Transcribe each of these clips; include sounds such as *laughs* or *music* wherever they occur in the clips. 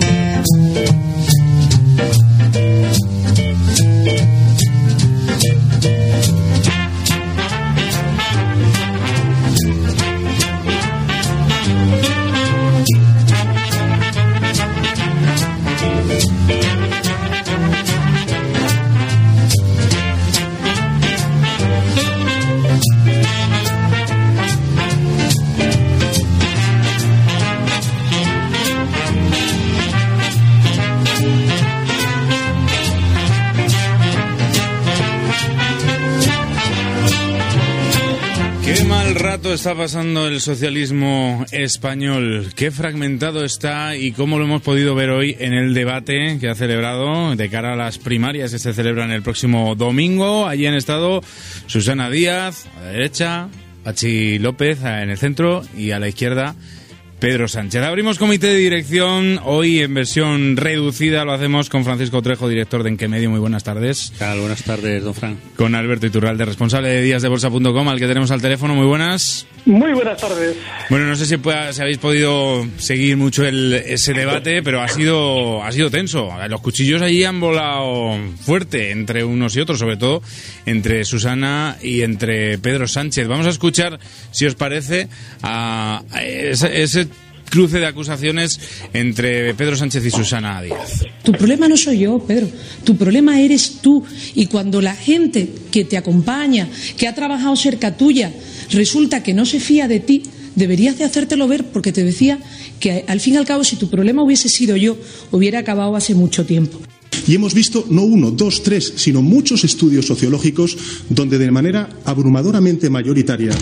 Thank you. Rato está pasando el socialismo español, qué fragmentado está y cómo lo hemos podido ver hoy en el debate que ha celebrado de cara a las primarias que se celebran el próximo domingo. Allí han estado Susana Díaz a la derecha, Pachi López en el centro y a la izquierda Pedro Sánchez. Abrimos comité de dirección hoy en versión reducida. Lo hacemos con Francisco Trejo, director de Enque Medio. Muy buenas tardes. ¿Qué tal? Buenas tardes, don Fran. Con Alberto Iturralde, responsable de díasdebolsa.com, al que tenemos al teléfono. Muy buenas. Muy buenas tardes. Bueno, no sé si, pueda- si habéis podido seguir mucho el- ese debate, pero ha sido, ha sido tenso. Los cuchillos allí han volado fuerte entre unos y otros, sobre todo entre Susana y entre Pedro Sánchez. Vamos a escuchar, si os parece, a ese, ese cruce de acusaciones entre Pedro Sánchez y Susana Díaz. Tu problema no soy yo, Pedro. Tu problema eres tú. Y cuando la gente que te acompaña, que ha trabajado cerca tuya, resulta que no se fía de ti, deberías de hacértelo ver porque te decía que al fin y al cabo si tu problema hubiese sido yo, hubiera acabado hace mucho tiempo. Y hemos visto no uno, dos, tres, sino muchos estudios sociológicos donde de manera abrumadoramente mayoritaria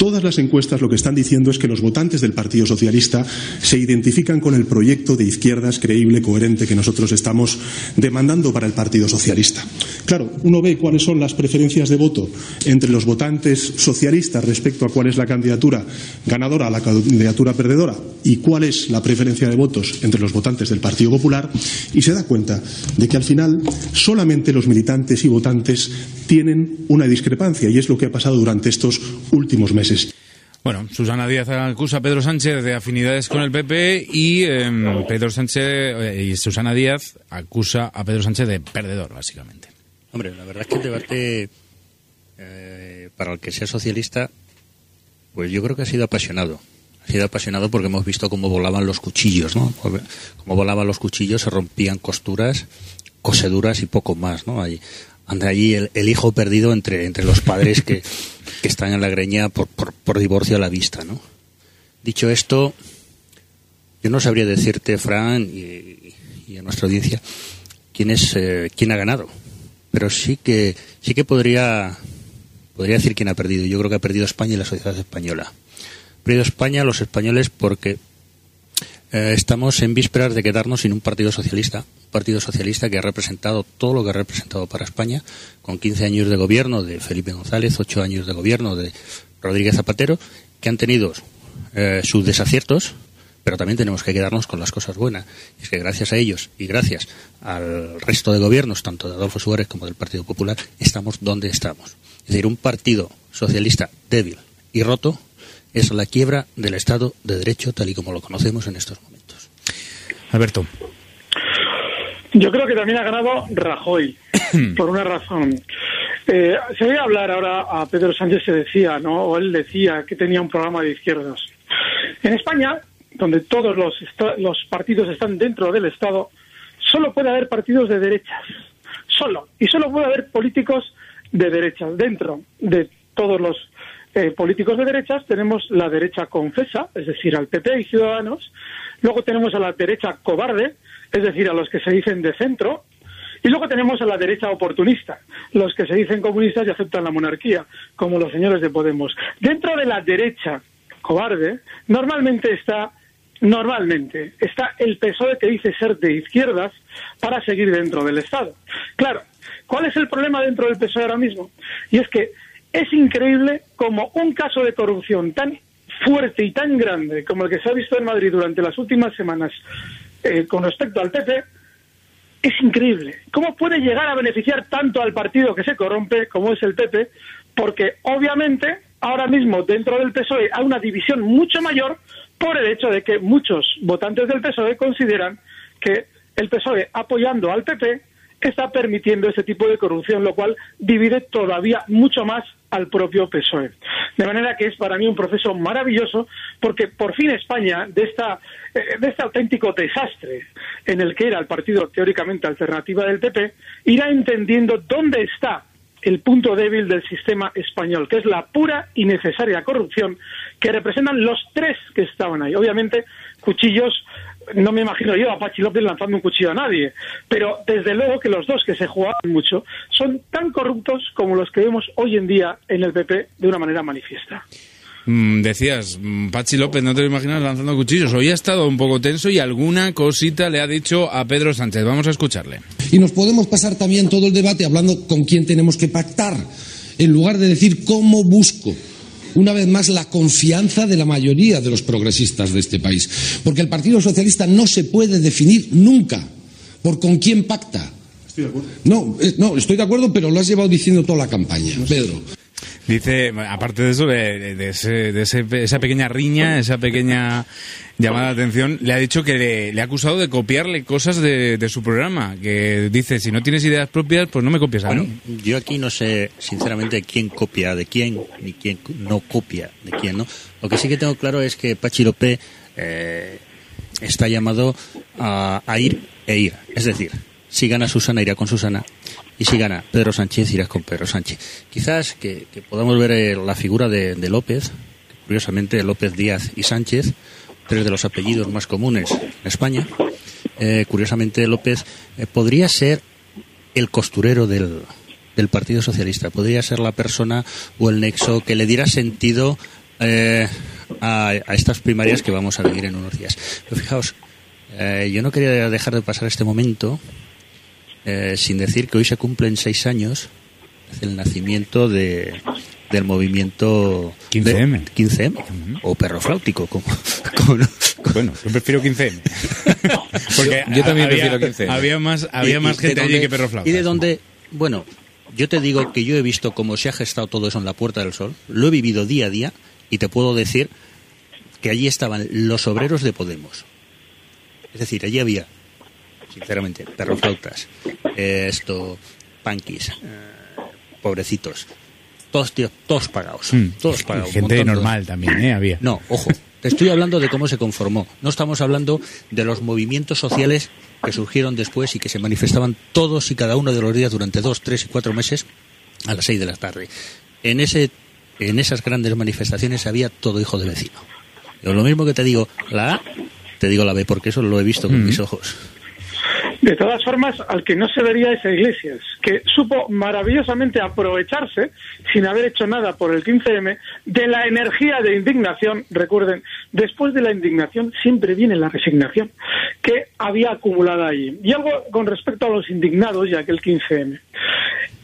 todas las encuestas lo que están diciendo es que los votantes del Partido Socialista se identifican con el proyecto de izquierdas creíble, coherente que nosotros estamos demandando para el Partido Socialista. Claro, uno ve cuáles son las preferencias de voto entre los votantes socialistas respecto a cuál es la candidatura ganadora a la candidatura perdedora y cuál es la preferencia de votos entre los votantes del Partido Popular y se da cuenta de que al final solamente los militantes y votantes tienen una discrepancia y es lo que ha pasado durante estos últimos meses. Bueno, Susana Díaz acusa a Pedro Sánchez de afinidades con el PP y em, Pedro Sánchez eh, y Susana Díaz acusa a Pedro Sánchez de perdedor, básicamente. Hombre, la verdad es que el debate, eh, para el que sea socialista, pues yo creo que ha sido apasionado. Ha sido apasionado porque hemos visto cómo volaban los cuchillos, ¿no? Cómo volaban los cuchillos, se rompían costuras, coseduras y poco más, ¿no? Ahí, anda allí el, hijo perdido entre, entre los padres que, que están en la greña por, por, por divorcio a la vista, ¿no? Dicho esto, yo no sabría decirte, Fran, y, y a nuestra audiencia, quién es eh, quién ha ganado. Pero sí que sí que podría podría decir quién ha perdido. Yo creo que ha perdido España y la sociedad española. Ha perdido España, los españoles, porque eh, estamos en vísperas de quedarnos sin un partido socialista. Un partido socialista que ha representado todo lo que ha representado para España, con 15 años de gobierno de Felipe González, 8 años de gobierno de Rodríguez Zapatero, que han tenido eh, sus desaciertos, pero también tenemos que quedarnos con las cosas buenas. Y es que gracias a ellos y gracias al resto de gobiernos, tanto de Adolfo Suárez como del Partido Popular, estamos donde estamos. Es decir, un partido socialista débil y roto es la quiebra del Estado de Derecho tal y como lo conocemos en estos momentos. Alberto. Yo creo que también ha ganado Rajoy, *coughs* por una razón. Eh, se oye hablar ahora a Pedro Sánchez, se decía, ¿no? O él decía que tenía un programa de izquierdas. En España, donde todos los, los partidos están dentro del Estado, solo puede haber partidos de derechas. Solo. Y solo puede haber políticos de derechas. Dentro de todos los eh, políticos de derechas tenemos la derecha confesa, es decir, al PP y Ciudadanos. Luego tenemos a la derecha cobarde, es decir, a los que se dicen de centro. Y luego tenemos a la derecha oportunista, los que se dicen comunistas y aceptan la monarquía, como los señores de Podemos. Dentro de la derecha cobarde, normalmente está normalmente, está el PSOE que dice ser de izquierdas para seguir dentro del Estado. Claro, ¿cuál es el problema dentro del PSOE ahora mismo? Y es que es increíble como un caso de corrupción tan fuerte y tan grande como el que se ha visto en Madrid durante las últimas semanas eh, con respecto al PP, es increíble. ¿Cómo puede llegar a beneficiar tanto al partido que se corrompe como es el PP? Porque obviamente ahora mismo dentro del PSOE hay una división mucho mayor por el hecho de que muchos votantes del PSOE consideran que el PSOE apoyando al PP está permitiendo ese tipo de corrupción, lo cual divide todavía mucho más al propio PSOE. De manera que es para mí un proceso maravilloso porque por fin España, de, esta, eh, de este auténtico desastre en el que era el partido teóricamente alternativa del PP, irá entendiendo dónde está el punto débil del sistema español, que es la pura y necesaria corrupción que representan los tres que estaban ahí. Obviamente, cuchillos no me imagino yo a Pachi López lanzando un cuchillo a nadie, pero desde luego que los dos que se jugaban mucho son tan corruptos como los que vemos hoy en día en el PP de una manera manifiesta. Mm, decías, mm, Pachi López, no te lo imaginas lanzando cuchillos. Hoy ha estado un poco tenso y alguna cosita le ha dicho a Pedro Sánchez. Vamos a escucharle. Y nos podemos pasar también todo el debate hablando con quién tenemos que pactar, en lugar de decir cómo busco una vez más la confianza de la mayoría de los progresistas de este país. Porque el Partido Socialista no se puede definir nunca por con quién pacta. Estoy de acuerdo. No, eh, no, estoy de acuerdo, pero lo has llevado diciendo toda la campaña, Pedro. Dice, aparte de eso, de, de ese- de ese- esa pequeña riña, esa pequeña llamada de atención, le ha dicho que le, le ha acusado de copiarle cosas de, de su programa. Que dice, si no tienes ideas propias, pues no me copies a Bueno, mí. yo aquí no sé, sinceramente, quién copia de quién, ni quién no copia de quién, ¿no? Lo que sí que tengo claro es que Pachi López eh, está llamado a, a ir e ir. Es decir, si gana Susana, irá con Susana. Y si gana Pedro Sánchez, irá con Pedro Sánchez. Quizás que, podamos ver eh, la figura de, López, curiosamente López Díaz y Sánchez, tres de los apellidos más comunes en España. Eh, curiosamente, López eh, podría ser el costurero del, del Partido Socialista. Podría ser la persona o el nexo que le diera sentido eh, a, a estas primarias que vamos a vivir en unos días. Pero fijaos, eh, yo no quería dejar de pasar este momento eh, sin decir que hoy se cumplen seis años desde el nacimiento de, del movimiento 15M. de- 15M o perro flautico como, *laughs* como no- Bueno, yo prefiero 15 *laughs* Porque Yo- yo también había, prefiero 15. Había más, había Y- más y gente allí dónde- que perro flauta. ¿Y de dónde? Bueno, yo te digo que yo he visto cómo se ha gestado todo eso en la Puerta del Sol, lo he vivido día a día y te puedo decir que allí estaban los obreros de Podemos. Es decir, allí había, sinceramente, perroflautas, eh, esto, panquis, eh, pobrecitos, todos, tíos, todos pagados, Mm. todos pagados. gente de- normal también, ¿eh? Había. no, ojo, te estoy hablando de cómo se conformó. No estamos hablando de los movimientos sociales que surgieron después y que se manifestaban todos y cada uno de los días durante dos, tres y cuatro meses a las seis de la tarde. En, ese, en esas grandes manifestaciones había todo hijo de vecino. Yo lo mismo que te digo la A, te digo la B, porque eso lo he visto con mis ojos. De todas formas, al que no se vería es a Iglesias, que supo maravillosamente aprovecharse, sin haber hecho nada por el 15M, de la energía de indignación. Recuerden, después de la indignación siempre viene la resignación que había acumulada allí. Y algo con respecto a los indignados y aquel 15M.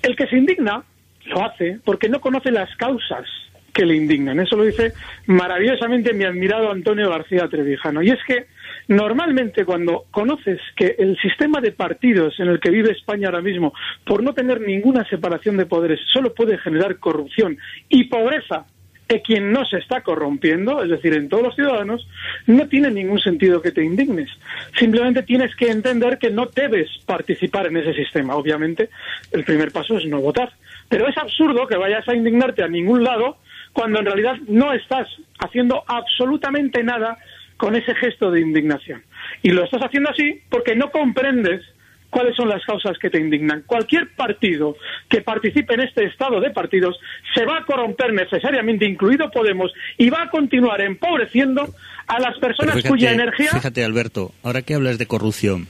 El que se indigna lo hace porque no conoce las causas que le indignan. Eso lo dice maravillosamente mi admirado Antonio García Trevijano. Y es que normalmente cuando conoces que el sistema de partidos en el que vive España ahora mismo, por no tener ninguna separación de poderes, solo puede generar corrupción y pobreza en quien no se está corrompiendo, es decir, en todos los ciudadanos, no tiene ningún sentido que te indignes. Simplemente tienes que entender que no debes participar en ese sistema. Obviamente, el primer paso es no votar. Pero es absurdo que vayas a indignarte a ningún lado cuando en realidad no estás haciendo absolutamente nada con ese gesto de indignación. Y lo estás haciendo así porque no comprendes cuáles son las causas que te indignan. Cualquier partido que participe en este estado de partidos se va a corromper necesariamente, incluido Podemos, y va a continuar empobreciendo a las personas fíjate, cuya energía... fíjate, Alberto, ahora que hablas de corrupción,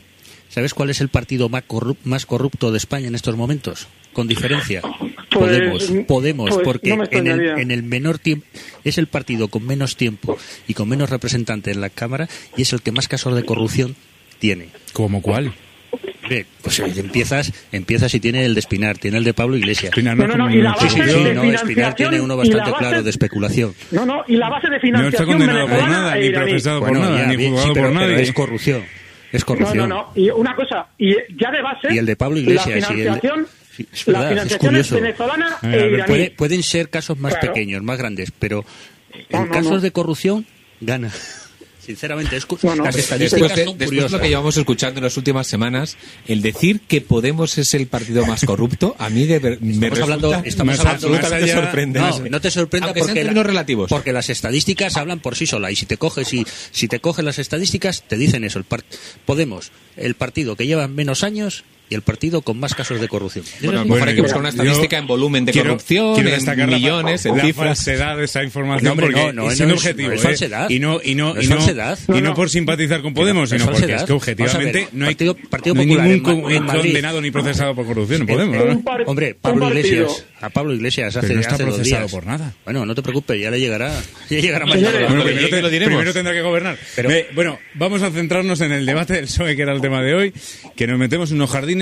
¿Sabes cuál es el partido más, corrup- más corrupto de España en estos momentos? Con diferencia. Pues, Podemos, Podemos, pues, porque no en, el, en el menor tiempo es el partido con menos tiempo y con menos representantes en la Cámara y es el que más casos de corrupción tiene. ¿Cómo cuál? Pues empiezas, empiezas y tiene el de Espinar, tiene el de Pablo Iglesias. Espinar No, no, no, y la Sí, sí, de no, Espinar tiene uno financiación bastante base- claro de especulación. No, no, y la base de No está financiación condenado por nada, ni procesado por Bueno, nada, ya, ni juzgado sí, pero, por nadie. es corrupción. Es No, corrupción. no, no. Y una cosa, y ya de base. Y el de Pablo Iglesias, La el financiación, Sí, es la verdad, financiación es, venezolana Eh, e ver, iraní. Puede- pueden ser casos más Claro. pequeños, más grandes, pero No, en no, casos no. de corrupción gana. Sinceramente, es cu- No, no. las estadísticas de, son de lo curiosas. que llevamos escuchando en las últimas semanas, el decir que Podemos es el partido más corrupto, a mí de me Estamos hablando, estamos hablando absolutamente sorprendente. No, no te sorprenda Aunque porque, términos relativos. porque las estadísticas hablan por sí solas y si te coges y si te coges las estadísticas te dicen eso. El par- Podemos, el partido que lleva menos años y el partido con más casos de corrupción. Bueno, Bueno, hay que buscar una estadística en volumen de quiero- corrupción, quiero en destacar la- millones, en la cifras. falsedad de esa información No, porque no, no, es es- objetivo no es ¿eh? falsedad. y no y no y no, y No, por simpatizar con Podemos sino porque falsedad. es que objetivamente no hay, Partido- Partido no hay Popular ningún condenado ni procesado por corrupción en Podemos. Un Hombre, un Pablo Iglesias, a Pablo Iglesias hace, Pero no está procesado días. por nada. Bueno, no te preocupes, ya le llegará, *laughs* ya llegará Cuando primero, tendrá que gobernar. Bueno, vamos a centrarnos en el debate del PSOE, que era el tema de hoy, que nos metemos en unos jardines.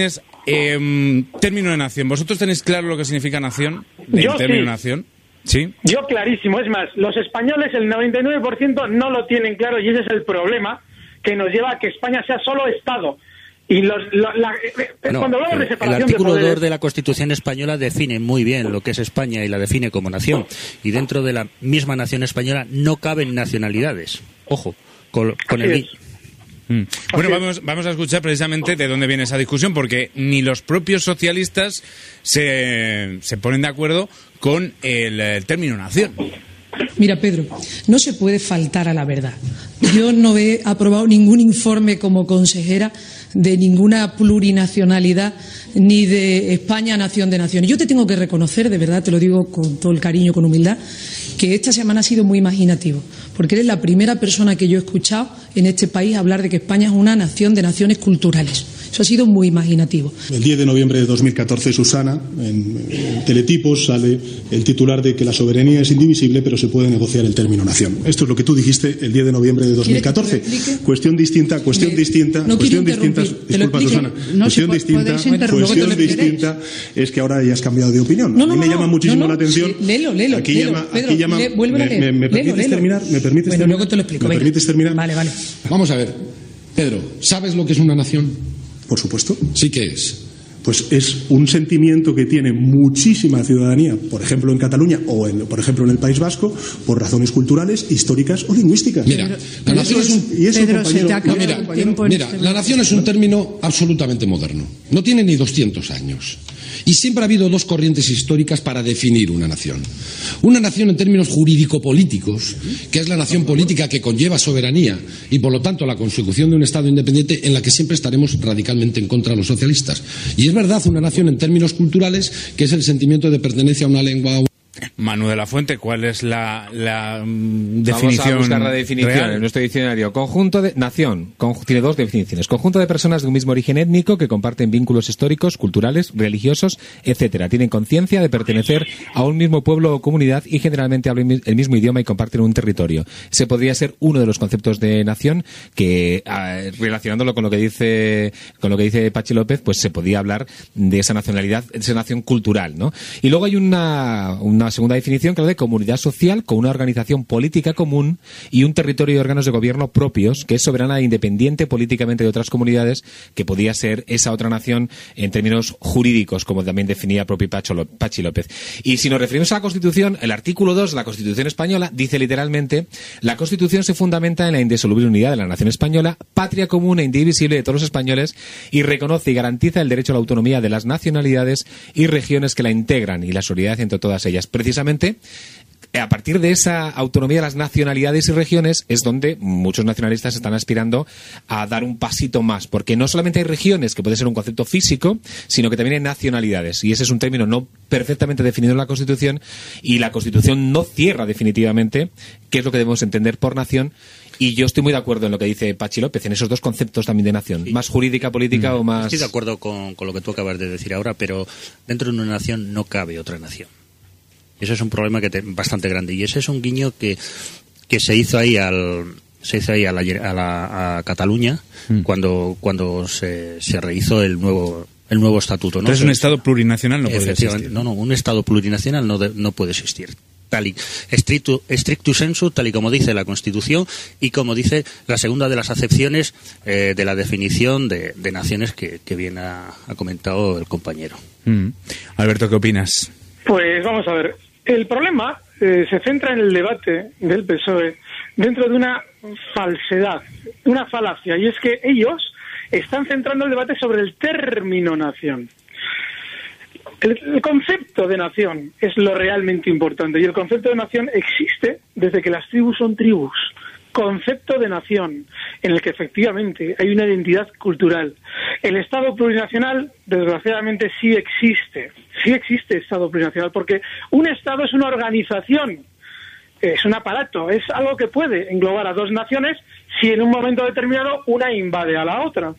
Eh, término de nación. ¿Vosotros tenéis claro lo que significa nación? El Yo término sí. nación. ¿Sí? Yo clarísimo, es más, los españoles el 99% no lo tienen claro y ese es el problema que nos lleva a que España sea solo Estado. Y los, lo- la- eh, Bueno, cuando hablamos de el separación artículo de 2 poderes, de la Constitución española define muy bien lo que es España y la define como nación. Y dentro de la misma nación española no caben nacionalidades. Ojo, con, con el... Mm. Bueno, vamos, vamos a escuchar precisamente de dónde viene esa discusión, porque ni los propios socialistas se, se ponen de acuerdo con el, eh, término nación. Mira, Pedro, no se puede faltar a la verdad. Yo no he aprobado ningún informe como consejera de ninguna plurinacionalidad ni de España nación de naciones. Yo te tengo que reconocer, de verdad, te lo digo con todo el cariño, con humildad, que esta semana ha sido muy imaginativo, porque eres la primera persona que yo he escuchado en este país hablar de que España es una nación de naciones culturales. Eso ha sido muy imaginativo. El 10 de noviembre de 2014, Susana, en, en Teletipos sale el titular de que la soberanía es indivisible, pero se puede negociar el término nación. Esto es lo que tú dijiste el 10 de noviembre de ¿Quieres que te lo 2014. explique? Cuestión distinta, cuestión Me- distinta, no cuestión distinta. Disculpa. Susana. No, cuestión distinta, cuestión distinta es que ahora ya has cambiado de opinión. No, no, a mí me no, llama muchísimo no, no, la atención. sí, léelo, léelo, Aquí llama, Pedro, aquí llama. lé- vuélvelo a me, leer. me- me permites terminar? ¿Me permites Bueno, terminar? luego te lo explico. ¿Me venga. permites terminar? Vale, vale. Vamos a ver. Pedro, ¿sabes lo que es una nación? Por supuesto. Sí que es. pues es un sentimiento que tiene muchísima ciudadanía, por ejemplo en Cataluña o en, por ejemplo en el País Vasco, por razones culturales, históricas o lingüísticas. Mira, Pedro, la Y nación eso es es- un y eso, Pedro, se compañero, te ha acabado No, mira, el tiempo en mira, este la nación es un término absolutamente moderno. No tiene ni 200 años. Y siempre ha habido dos corrientes históricas para definir una nación. Una nación en términos jurídico-políticos, que es la nación política que conlleva soberanía y, por lo tanto, la consecución de un Estado independiente en la que siempre estaremos radicalmente en contra de los socialistas. Y es verdad, una nación en términos culturales, que es el sentimiento de pertenencia a una lengua. Manu de la Fuente, ¿cuál es la, la mm, Vamos definición? a buscar la definición real? en nuestro diccionario. Conjunto de nación con- tiene dos definiciones. Conjunto de personas de un mismo origen étnico que comparten vínculos históricos, culturales, religiosos, etcétera. Tienen conciencia de pertenecer a un mismo pueblo o comunidad y generalmente hablan el mismo idioma y comparten un territorio. Ese podría ser uno de los conceptos de nación que ah, relacionándolo con lo que dice con lo que dice Pachi López, pues se podía hablar de esa nacionalidad, de esa nación cultural, ¿no? Y luego hay una, una segunda definición que es de comunidad social con una organización política común y un territorio y órganos de gobierno propios que es soberana e independiente políticamente de otras comunidades que podía ser esa otra nación en términos jurídicos, como también definía propio Pachi López. Y si nos referimos a la Constitución, el artículo 2 de la Constitución española dice literalmente la Constitución se fundamenta en la indisoluble unidad de la nación española, patria común e indivisible de todos los españoles y reconoce y garantiza el derecho a la autonomía de las nacionalidades y regiones que la integran y la solidaridad entre todas ellas. Precisamente a partir de esa autonomía de las nacionalidades y regiones es donde muchos nacionalistas están aspirando a dar un pasito más, porque no solamente hay regiones, que puede ser un concepto físico, sino que también hay nacionalidades, y ese es un término no perfectamente definido en la Constitución, y la Constitución no cierra definitivamente qué es lo que debemos entender por nación, Y yo estoy muy de acuerdo en lo que dice Pachi López, en esos dos conceptos también de nación. Más jurídica, política Mm. o más... Estoy de acuerdo con, con lo que tú acabas de decir ahora, pero dentro de una nación no cabe otra nación. Y ese es un problema que te- bastante grande. Y ese es un guiño que, que se hizo ahí al se hizo ahí a, la, a, la- a Cataluña Mm. cuando cuando se, se rehizo el nuevo el nuevo estatuto. ¿no? Entonces un Estado plurinacional no Efectivamente. existir. No, no, un Estado plurinacional no, de- no puede existir. Tal y, stricto, stricto sensu, tal y como dice la Constitución y como dice la segunda de las acepciones eh, de la definición de, de naciones que, que bien ha, ha comentado el compañero. Mm. Alberto, ¿qué opinas? Pues vamos a ver. El problema eh, se centra en el debate del PSOE dentro de una falsedad, una falacia, y es que ellos están centrando el debate sobre el término nación. El concepto de nación es lo realmente importante y el concepto de nación existe desde que las tribus son tribus. Concepto de nación en el que efectivamente hay una identidad cultural. El Estado plurinacional, desgraciadamente, sí existe. Sí existe Estado plurinacional porque un Estado es una organización es un aparato, es algo que puede englobar a dos naciones si en un momento determinado una invade a la otra,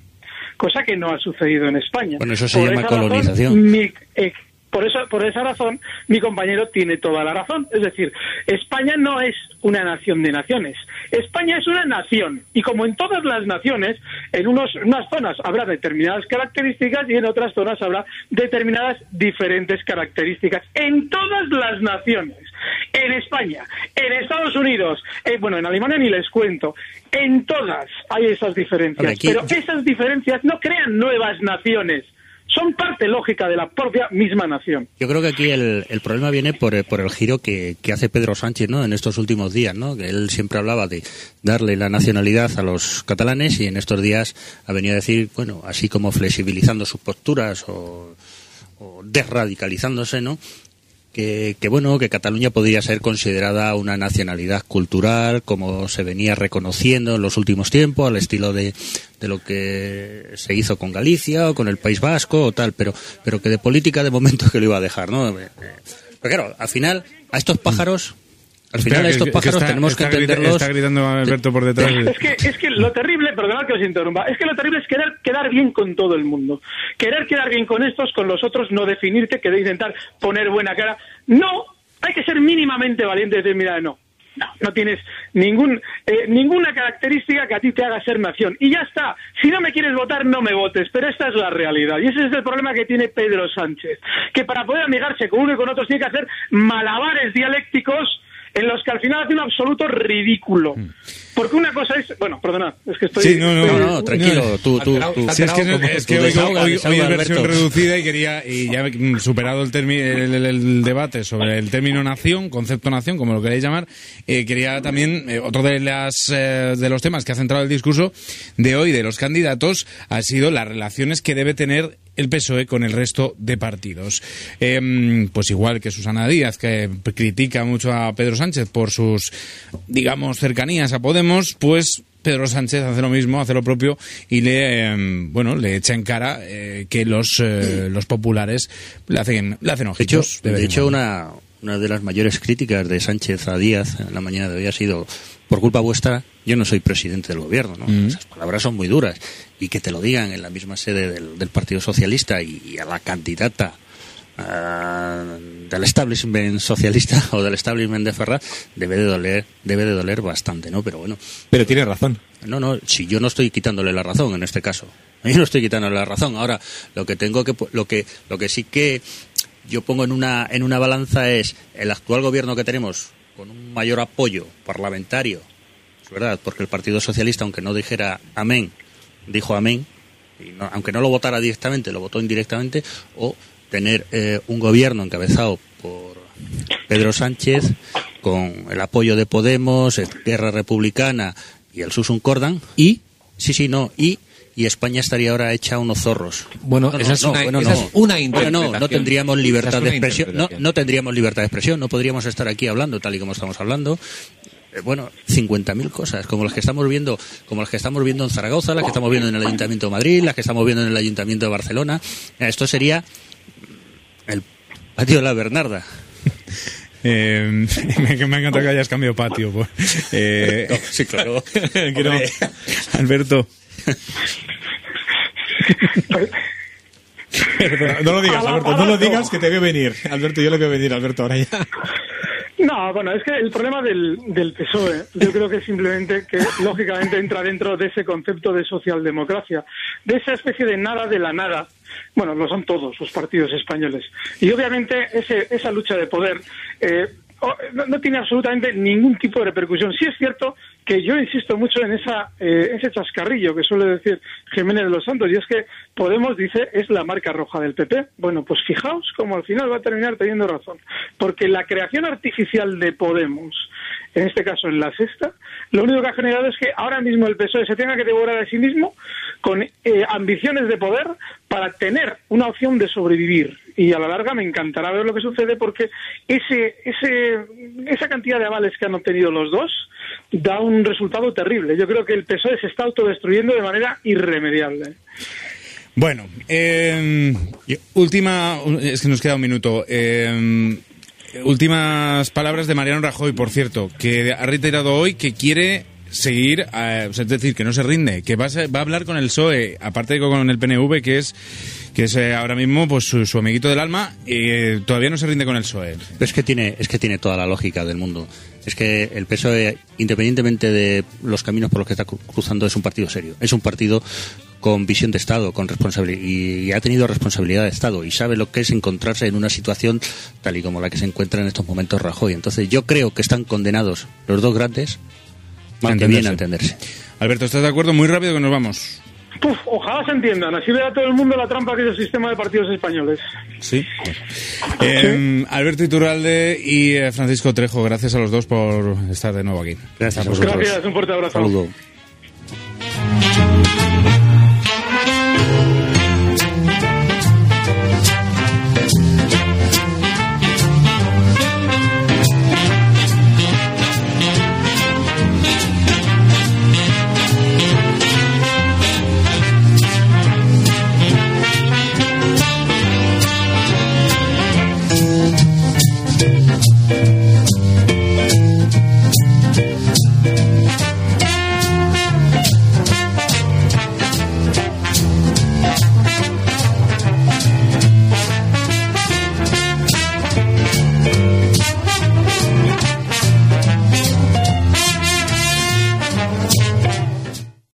cosa que no ha sucedido en España. Bueno, eso se Por llama razón, colonización. mi- eh, por, eso, por esa razón, mi compañero tiene toda la razón. Es decir, España no es una nación de naciones. España es una nación. Y como en todas las naciones, en unos, unas zonas habrá determinadas características y en otras zonas habrá determinadas diferentes características. En todas las naciones. En España, en Estados Unidos, eh, bueno, en Alemania ni les cuento. En todas hay esas diferencias. Pero esas diferencias no crean nuevas naciones. Son parte lógica de la propia misma nación. Yo creo que aquí el, el problema viene por, el- por el giro que, que hace Pedro Sánchez ¿no? en estos últimos días. ¿no? Él siempre hablaba de darle la nacionalidad a los catalanes y en estos días ha venido a decir, bueno, así como flexibilizando sus posturas o, o desradicalizándose, ¿no? Que, que, bueno que Cataluña podría ser considerada una nacionalidad cultural como se venía reconociendo en los últimos tiempos al estilo de, de lo que se hizo con Galicia o con el País Vasco o tal pero pero que de política de momento *laughs* que lo iba a dejar no Eh, eh, pero claro al final a estos pájaros al final estos que pájaros está- tenemos que está grita- entenderlos Está gritando Alberto por detrás. Es que, es que lo terrible, perdonad que os interrumpa, es que lo terrible es querer quedar bien con todo el mundo. Querer quedar bien con estos, con los otros, no definirte, querer intentar poner buena cara. No, hay que ser mínimamente valiente y decir, mira, no. No, no tienes ningún, eh, ninguna característica que a ti te haga ser nación. Y ya está. Si no me quieres votar, no me votes. Pero esta es la realidad. Y ese es el problema que tiene Pedro Sánchez. Que para poder amigarse con uno y con otros tiene que hacer malabares dialécticos en los que al final hace un absoluto ridículo. Porque una cosa es... Bueno, perdonad, es que estoy... Sí, no, no, no estoy- no tranquilo tú tú, tú- Sí, es que, es que hoy, desahoga, hoy- es versión reducida y quería, y ya *laughs* mm, superado el, termi- el, el- el debate sobre el término nación, concepto nación, como lo queréis llamar, eh, quería también, eh, otro de, las, eh, de los temas que ha centrado el discurso de hoy de los candidatos ha sido las relaciones que debe tener el PSOE con el resto de partidos. Em, pues igual que Susana Díaz, que critica mucho a Pedro Sánchez por sus, digamos, cercanías a Podemos, pues Pedro Sánchez hace lo mismo, hace lo propio y le, em, bueno, le echa en cara eh, que los, eh, los populares le hacen, le hacen ojitos. de hecho una, una de las mayores críticas de Sánchez a Díaz en la mañana de hoy ha sido, por culpa vuestra, yo no soy presidente del gobierno. ¿no? Mm. Esas palabras son muy duras. Y que te lo digan en la misma sede del, del Partido Socialista y, y a la candidata ah, del establishment socialista *laughs* o del establishment de Ferraz debe de doler debe de doler bastante no pero bueno Pero tiene razón. no, no, si yo no estoy quitándole la razón en este caso. *laughs* Yo no estoy quitándole la razón. Ahora, lo que tengo que lo que lo que sí que yo pongo en una en una balanza es el actual gobierno que tenemos con un mayor apoyo parlamentario. Es verdad, porque el Partido Socialista aunque no dijera amén, dijo amén y no- aunque no lo votara directamente, lo votó indirectamente o tener eh, un gobierno encabezado por Pedro Sánchez con el apoyo de Podemos, Guerra Republicana y el Susun Cordan y sí, sí, no, y y España estaría ahora hecha unos zorros. Bueno, No, no, esa es no, una- bueno, esa no. es una Bueno, no, interpretación. no tendríamos libertad es de expresión. No, interpretación. no tendríamos libertad de expresión. No podríamos estar aquí hablando tal y como estamos hablando. Eh, Bueno, 50.000 cosas, como las que estamos viendo, como las que estamos viendo en Zaragoza, las que estamos viendo en el Ayuntamiento de Madrid, las que estamos viendo en el Ayuntamiento de Barcelona. Esto sería patio de la Bernarda. *laughs* Eh, me, me ha encantado que hayas cambiado patio. Pues. Eh, sí, claro. *laughs* quiero- Alberto. Perdona, no lo digas, Alberto, no lo digas que te veo venir. Alberto, yo lo veo venir, Alberto, ahora ya. No, bueno, es que el problema del, del PSOE, yo creo que simplemente que lógicamente entra dentro de ese concepto de socialdemocracia, de esa especie de nada de la nada. Bueno, lo son todos los partidos españoles. Y obviamente ese, esa lucha de poder eh, no, no tiene absolutamente ningún tipo de repercusión. Sí es cierto que yo insisto mucho en esa, eh, ese chascarrillo que suele decir Jiménez de los Santos, y es que Podemos dice es la marca roja del PP. Bueno, pues fijaos cómo al final va a terminar teniendo razón. Porque la creación artificial de Podemos, en este caso en la sexta, lo único que ha generado es que ahora mismo el PSOE se tenga que devorar a sí mismo con eh, ambiciones de poder para tener una opción de sobrevivir. Y a la larga me encantará ver lo que sucede porque ese, ese, esa cantidad de avales que han obtenido los dos da un resultado terrible. Yo creo que el PSOE se está autodestruyendo de manera irremediable. Bueno, eh, última, es que nos queda un minuto. Eh, últimas palabras de Mariano Rajoy, por cierto, que ha reiterado hoy que quiere seguir, eh, es decir, que no se rinde, que va a, va a hablar con el PSOE, aparte de con el PNV, que es que es eh, ahora mismo pues su, su amiguito del alma, eh, todavía no se rinde con el PSOE. Pero es que tiene, es que tiene toda la lógica del mundo. Es que el PSOE, independientemente de los caminos por los que está cru- cruzando, es un partido serio. Es un partido con visión de Estado, con responsabilidad y ha tenido responsabilidad de Estado y sabe lo que es encontrarse en una situación tal y como la que se encuentra en estos momentos Rajoy. Entonces yo creo que están condenados los dos grandes que bien a entenderse. Alberto, ¿estás de acuerdo? Muy rápido que nos vamos. Puf, ojalá se entiendan, así vea todo el mundo la trampa que es el sistema de partidos españoles. Sí. Eh, Alberto Iturralde y eh, Francisco Trejo, gracias a los dos por estar de nuevo aquí. Gracias a vosotros. Gracias, un fuerte abrazo. Saludo.